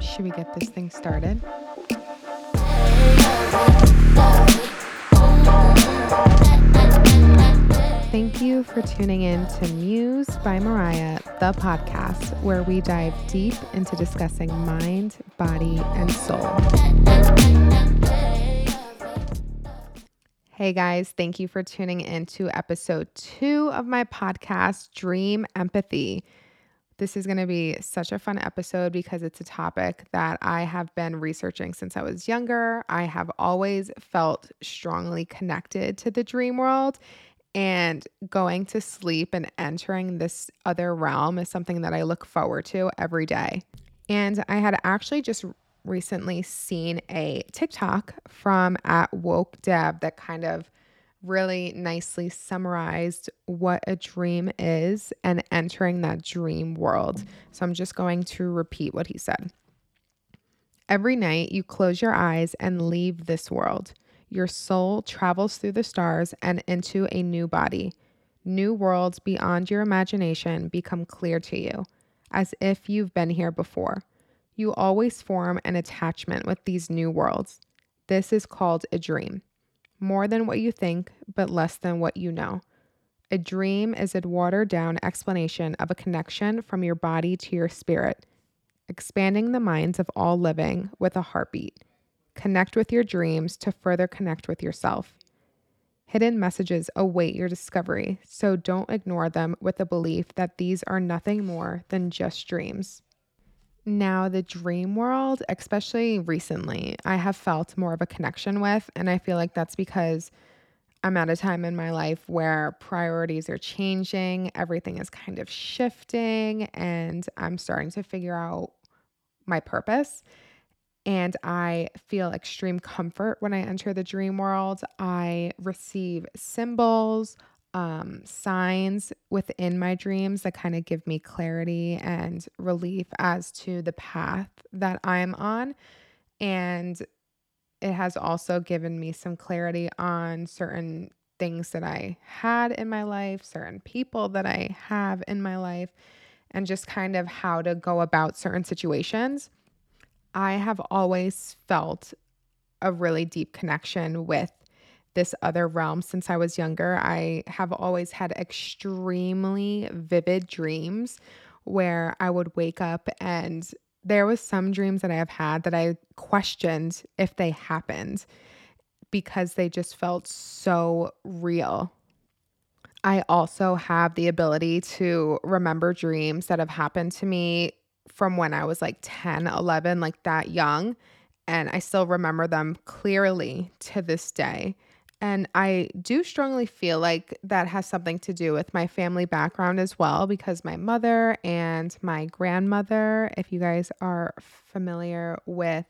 should we get this thing started? Thank you for tuning in to Muse by Mariah, the podcast where we dive deep into discussing mind, body, and soul. Hey guys, thank you for tuning in to episode two of my podcast, Dream Empathy. This is going to be such a fun episode because it's a topic that I have been researching since I was younger. I have always felt strongly connected to the dream world, and going to sleep and entering this other realm is something that I look forward to every day. And I had actually just recently seen a TikTok from at Woke Deb that kind of really nicely summarized what a dream is and entering that dream world. So I'm just going to repeat what he said. Every night you close your eyes and leave this world. Your soul travels through the stars and into a new body. New worlds beyond your imagination become clear to you, as if you've been here before. You always form an attachment with these new worlds. This is called a dream. More than what you think, but less than what you know. A dream is a watered down explanation of a connection from your body to your spirit, expanding the minds of all living with a heartbeat. Connect with your dreams to further connect with yourself. Hidden messages await your discovery, so don't ignore them with the belief that these are nothing more than just dreams. Now, the dream world, especially recently, I have felt more of a connection with, and I feel like that's because I'm at a time in my life where priorities are changing, everything is kind of shifting, and I'm starting to figure out my purpose. And I feel extreme comfort when I enter the dream world. I receive symbols, um, signs within my dreams that kind of give me clarity and relief as to the path that I'm on. And it has also given me some clarity on certain things that I had in my life, certain people that I have in my life, and just kind of how to go about certain situations. I have always felt a really deep connection with this other realm since I was younger. I have always had extremely vivid dreams where I would wake up and there was some dreams that I have had that I questioned if they happened because they just felt so real. I also have the ability to remember dreams that have happened to me from when I was like 10, 11, like that young. And I still remember them clearly to this day. And I do strongly feel like that has something to do with my family background as well, because my mother and my grandmother, if you guys are familiar with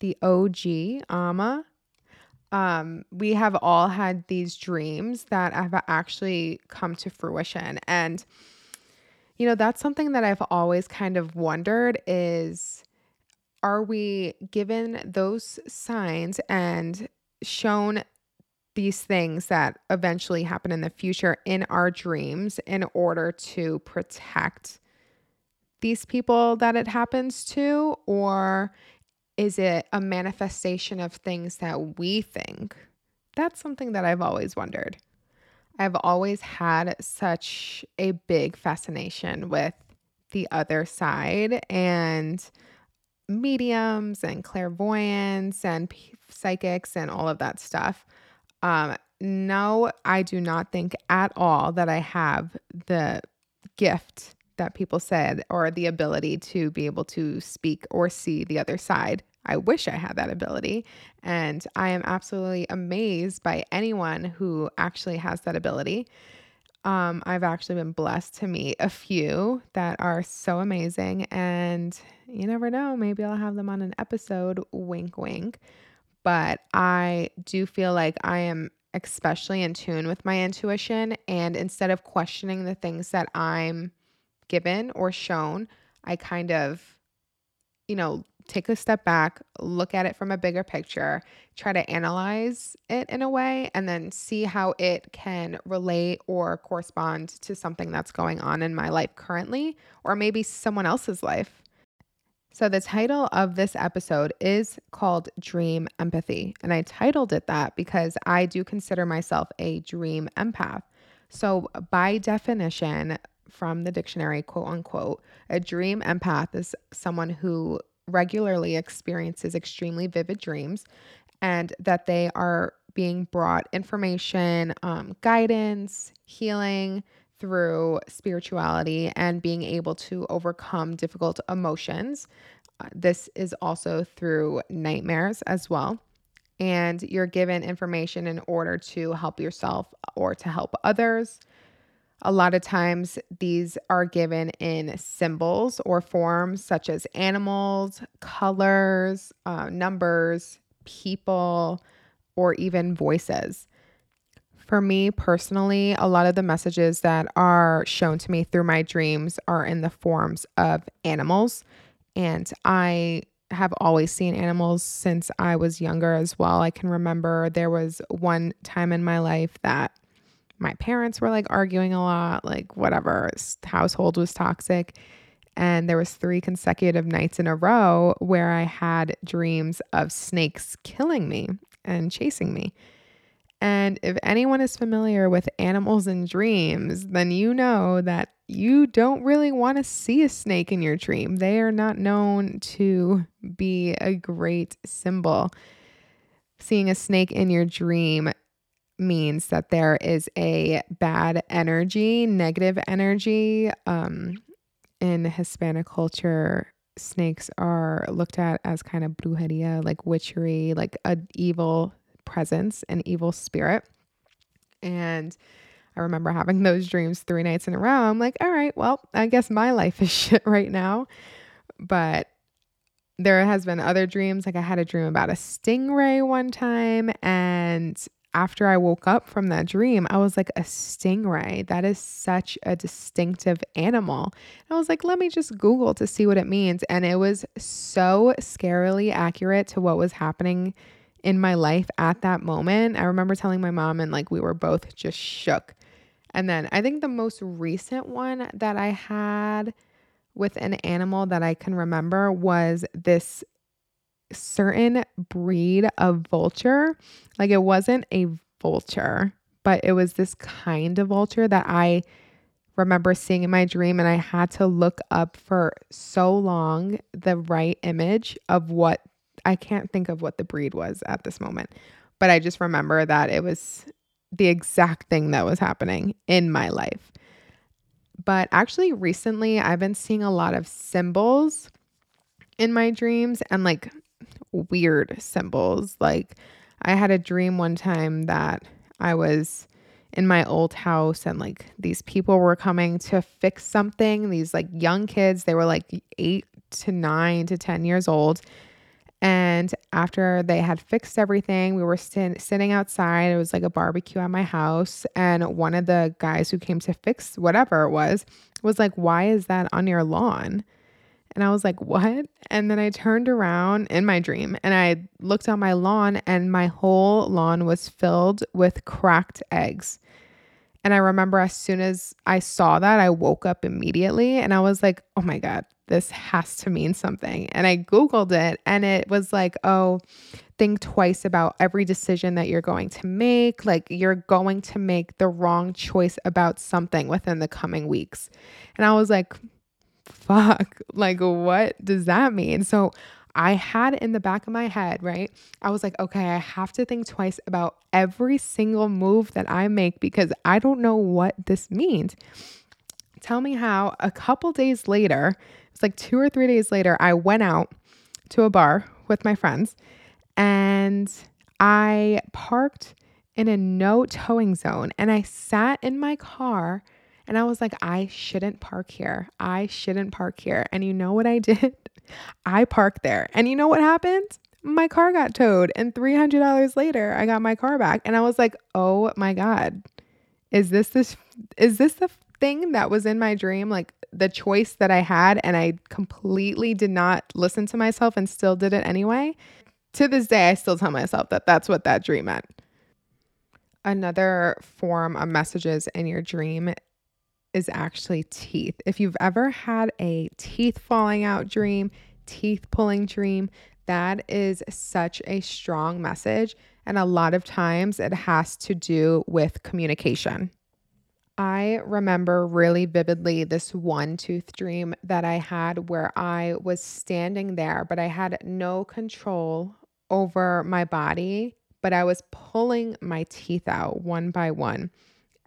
the OG Ama, um, we have all had these dreams that have actually come to fruition. And you know, that's something that I've always kind of wondered is are we given those signs and shown these things that eventually happen in the future in our dreams in order to protect these people that it happens to? Or is it a manifestation of things that we think? That's something that I've always wondered. I've always had such a big fascination with the other side and mediums and clairvoyance and psychics and all of that stuff. Um, no, I do not think at all that I have the gift that people said or the ability to be able to speak or see the other side. I wish I had that ability. And I am absolutely amazed by anyone who actually has that ability. Um, I've actually been blessed to meet a few that are so amazing. And you never know, maybe I'll have them on an episode. Wink, wink. But I do feel like I am especially in tune with my intuition. And instead of questioning the things that I'm given or shown, I kind of, you know, take a step back, look at it from a bigger picture, try to analyze it in a way, and then see how it can relate or correspond to something that's going on in my life currently, or maybe someone else's life. So, the title of this episode is called Dream Empathy. And I titled it that because I do consider myself a dream empath. So, by definition, from the dictionary, quote unquote, a dream empath is someone who regularly experiences extremely vivid dreams and that they are being brought information, um, guidance, healing through spirituality, and being able to overcome difficult emotions. Uh, this is also through nightmares as well. And you're given information in order to help yourself or to help others. A lot of times, these are given in symbols or forms such as animals, colors, uh, numbers, people, or even voices. For me personally, a lot of the messages that are shown to me through my dreams are in the forms of animals. And I have always seen animals since I was younger as well. I can remember there was one time in my life that my parents were like arguing a lot, like whatever, household was toxic. And there was three consecutive nights in a row where I had dreams of snakes killing me and chasing me. And if anyone is familiar with animals and dreams, then you know that you don't really want to see a snake in your dream. They are not known to be a great symbol. Seeing a snake in your dream means that there is a bad energy, negative energy. Um, in Hispanic culture, snakes are looked at as kind of brujeria, like witchery, like an evil presence, an evil spirit. And I remember having those dreams three nights in a row. I'm like, all right, well, I guess my life is shit right now. But there has been other dreams. Like I had a dream about a stingray one time and after I woke up from that dream, I was like, a stingray. That is such a distinctive animal. And I was like, let me just Google to see what it means. And it was so scarily accurate to what was happening in my life at that moment. I remember telling my mom, and like we were both just shook. And then I think the most recent one that I had with an animal that I can remember was this certain breed of vulture. Like it wasn't a vulture, but it was this kind of vulture that I remember seeing in my dream. And I had to look up for so long the right image of what I can't think of what the breed was at this moment. But I just remember that it was the exact thing that was happening in my life. But actually, recently, I've been seeing a lot of symbols in my dreams and like weird symbols. Like I had a dream one time that I was in my old house and like these people were coming to fix something. These like young kids, they were like 8 to 9 to 10 years old. And after they had fixed everything, we were st- sitting outside. It was like a barbecue at my house. And one of the guys who came to fix whatever it was was like, Why is that on your lawn? And I was like, what? And then I turned around in my dream and I looked on my lawn, and my whole lawn was filled with cracked eggs. And I remember as soon as I saw that, I woke up immediately and I was like, oh my God, this has to mean something. And I Googled it and it was like, oh, think twice about every decision that you're going to make. Like you're going to make the wrong choice about something within the coming weeks. And I was like, fuck, like, what does that mean? So I had in the back of my head, right? I was like, okay, I have to think twice about every single move that I make because I don't know what this means. Tell me how a couple days later, it's like two or three days later, I went out to a bar with my friends and I parked in a no towing zone and I sat in my car and I was like, I shouldn't park here. I shouldn't park here. And you know what I did? I parked there. And you know what happened? My car got towed. And $300 later, I got my car back. And I was like, oh my God. Is this this is this the thing that was in my dream? Like the choice that I had and I completely did not listen to myself and still did it anyway. To this day, I still tell myself that that's what that dream meant. Another form of messages in your dream is actually teeth. If you've ever had a teeth falling out dream, teeth pulling dream, that is such a strong message. And a lot of times it has to do with communication. I remember really vividly this one tooth dream that I had where I was standing there, but I had no control over my body, but I was pulling my teeth out one by one.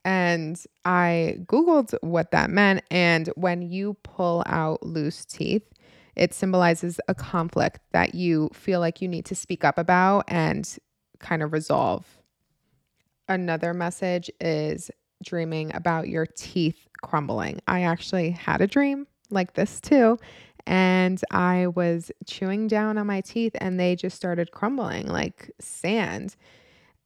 And I Googled what that meant. And when you pull out loose teeth, it symbolizes a conflict that you feel like you need to speak up about and kind of resolve. Another message is dreaming about your teeth crumbling. I actually had a dream like this too. And I was chewing down on my teeth and they just started crumbling like sand.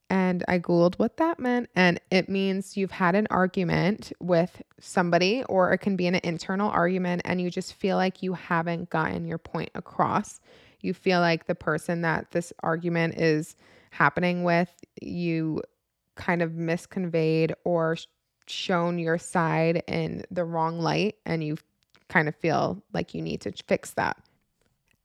And I Googled what that meant. And it means you've had an argument with somebody, or it can be an internal argument, and you just feel like you haven't gotten your point across. You feel like the person that this argument is happening with, you kind of misconveyed or shown your side in the wrong light and you kind of feel like you need to fix that.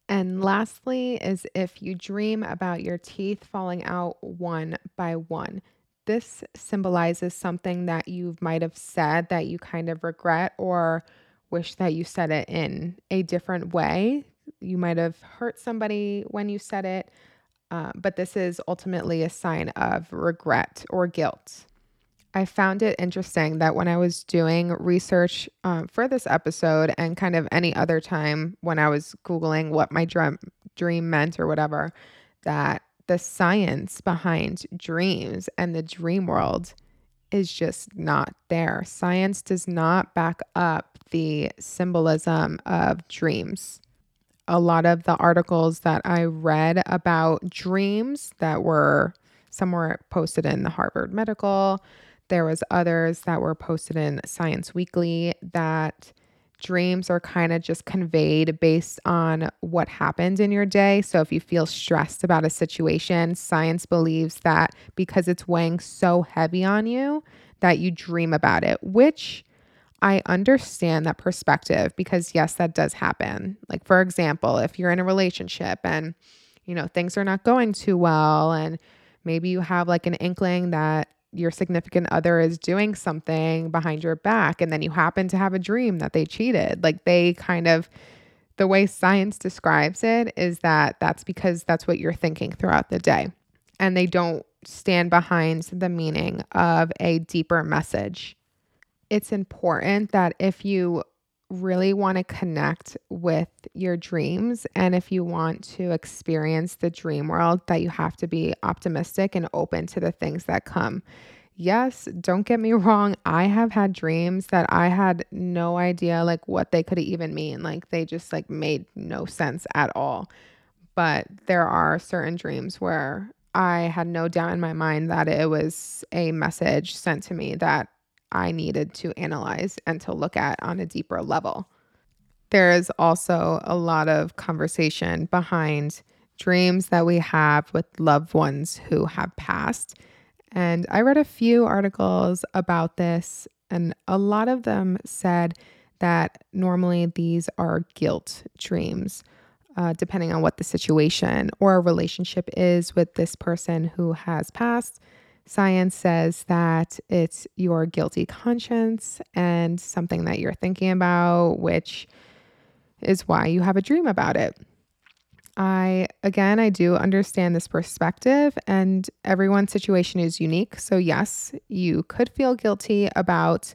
And lastly, is if you dream about your teeth falling out one by one. This symbolizes something that you might have said that you kind of regret or wish that you said it in a different way. You might have hurt somebody when you said it, uh, but this is ultimately a sign of regret or guilt. I found it interesting that when I was doing research um, for this episode and kind of any other time when I was Googling what my dream, dream meant or whatever, that the science behind dreams and the dream world is just not there. Science does not back up the symbolism of dreams a lot of the articles that I read about dreams that were some were posted in the Harvard Medical. There was others that were posted in Science Weekly that dreams are kind of just conveyed based on what happened in your day. So if you feel stressed about a situation, science believes that because it's weighing so heavy on you that you dream about it, which I understand that perspective because, yes, that does happen. Like, for example, if you're in a relationship and, you know, things are not going too well, and maybe you have like an inkling that your significant other is doing something behind your back, and then you happen to have a dream that they cheated, like, they kind of, the way science describes it is that that's because that's what you're thinking throughout the day. And they don't stand behind the meaning of a deeper message it's important that if you really want to connect with your dreams and if you want to experience the dream world that you have to be optimistic and open to the things that come. Yes, don't get me wrong, I have had dreams that I had no idea like what they could even mean. Like they just like made no sense at all. But there are certain dreams where I had no doubt in my mind that it was a message sent to me that I needed to analyze and to look at on a deeper level. There is also a lot of conversation behind dreams that we have with loved ones who have passed. And I read a few articles about this, and a lot of them said that normally these are guilt dreams, uh, depending on what the situation or relationship is with this person who has passed. Science says that it's your guilty conscience and something that you're thinking about, which is why you have a dream about it. I, again, I do understand this perspective, and everyone's situation is unique. So, yes, you could feel guilty about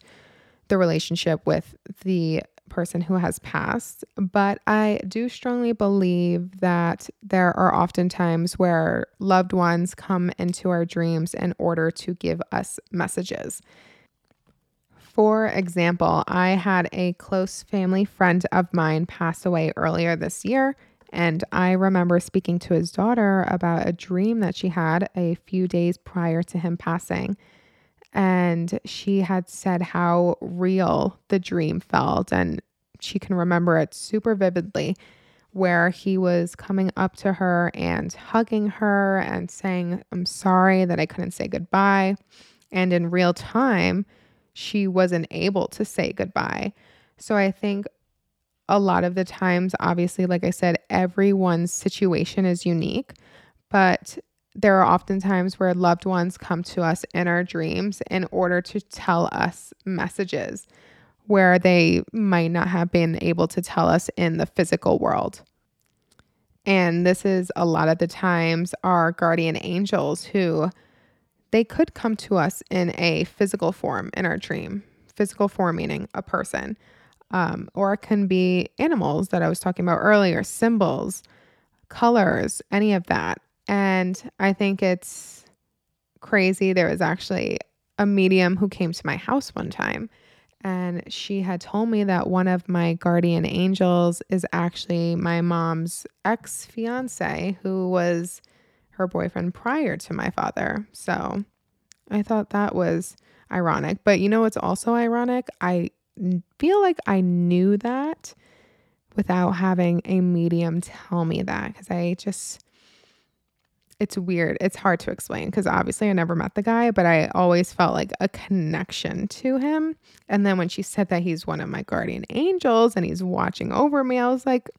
the relationship with the person who has passed, but I do strongly believe that there are often times where loved ones come into our dreams in order to give us messages. For example, I had a close family friend of mine pass away earlier this year, and I remember speaking to his daughter about a dream that she had a few days prior to him passing and she had said how real the dream felt and she can remember it super vividly where he was coming up to her and hugging her and saying i'm sorry that i couldn't say goodbye and in real time she wasn't able to say goodbye. So i think a lot of the times, obviously, like I said, everyone's situation is unique, but there are often times where loved ones come to us in our dreams in order to tell us messages where they might not have been able to tell us in the physical world. And this is a lot of the times our guardian angels who they could come to us in a physical form in our dream. Physical form meaning a person, um, or it can be animals that I was talking about earlier, symbols, colors, any of that. And I think it's crazy. There was actually a medium who came to my house one time and she had told me that one of my guardian angels is actually my mom's ex fiance, who was her boyfriend prior to my father. So I thought that was ironic. But you know what's also ironic? I feel like I knew that without having a medium tell me that because I just it's weird. It's hard to explain because obviously I never met the guy, but I always felt like a connection to him. And then when she said that he's one of my guardian angels and he's watching over me, I was like,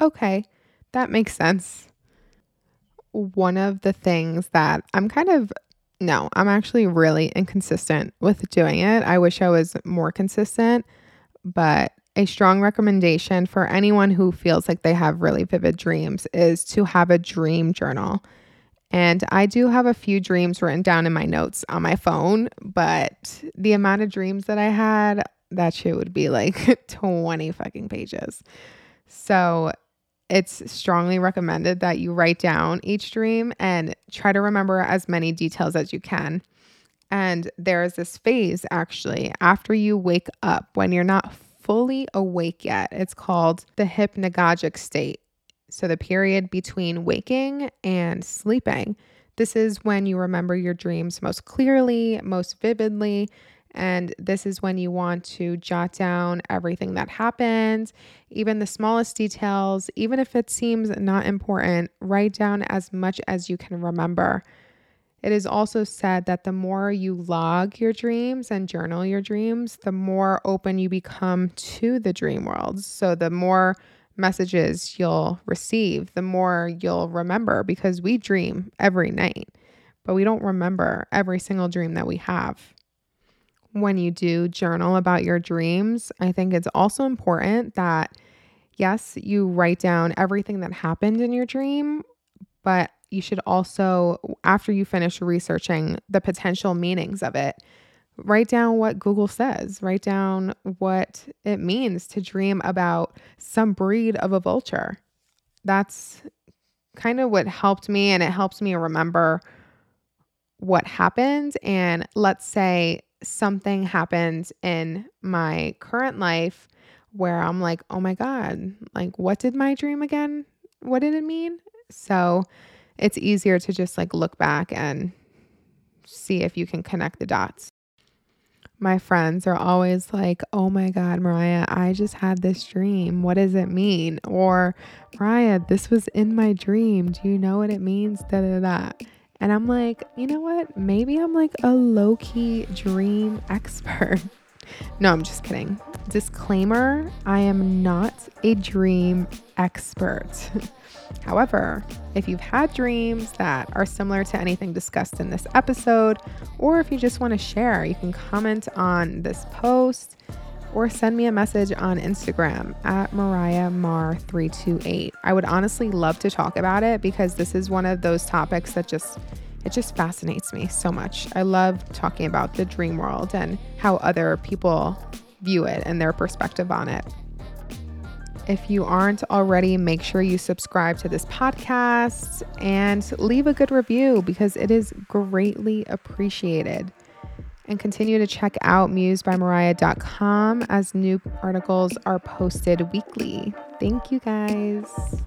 okay, that makes sense. One of the things that I'm kind of, no, I'm actually really inconsistent with doing it. I wish I was more consistent, but a strong recommendation for anyone who feels like they have really vivid dreams is to have a dream journal. And I do have a few dreams written down in my notes on my phone, but the amount of dreams that I had, that shit would be like 20 fucking pages. So it's strongly recommended that you write down each dream and try to remember as many details as you can. And there is this phase actually after you wake up when you're not fully awake yet. It's called the hypnagogic state. So, the period between waking and sleeping. This is when you remember your dreams most clearly, most vividly. And this is when you want to jot down everything that happens, even the smallest details, even if it seems not important, write down as much as you can remember. It is also said that the more you log your dreams and journal your dreams, the more open you become to the dream world. So, the more messages you'll receive, the more you'll remember because we dream every night, but we don't remember every single dream that we have. When you do journal about your dreams, I think it's also important that, yes, you write down everything that happened in your dream, but you should also, after you finish researching the potential meanings of it, write down what Google says, write down what it means to dream about some breed of a vulture. That's kind of what helped me, and it helps me remember what happened. And let's say something happens in my current life where I'm like, oh my God, like, what did my dream again? What did it mean? So it's easier to just like look back and see if you can connect the dots my friends are always like, Oh my God, Mariah, I just had this dream. What does it mean? Or, Mariah, this was in my dream. Do you know what it means? Da da da. And I'm like, you know what? Maybe I'm like a low key dream expert. No, I'm just kidding. Disclaimer I am not a dream expert. However, if you've had dreams that are similar to anything discussed in this episode, or if you just want to share, you can comment on this post or send me a message on Instagram at Mariah Mar328. I would honestly love to talk about it because this is one of those topics that just it just fascinates me so much. I love talking about the dream world and how other people view it and their perspective on it. If you aren't already, make sure you subscribe to this podcast and leave a good review because it is greatly appreciated. And continue to check out musebymariah.com as new articles are posted weekly. Thank you guys.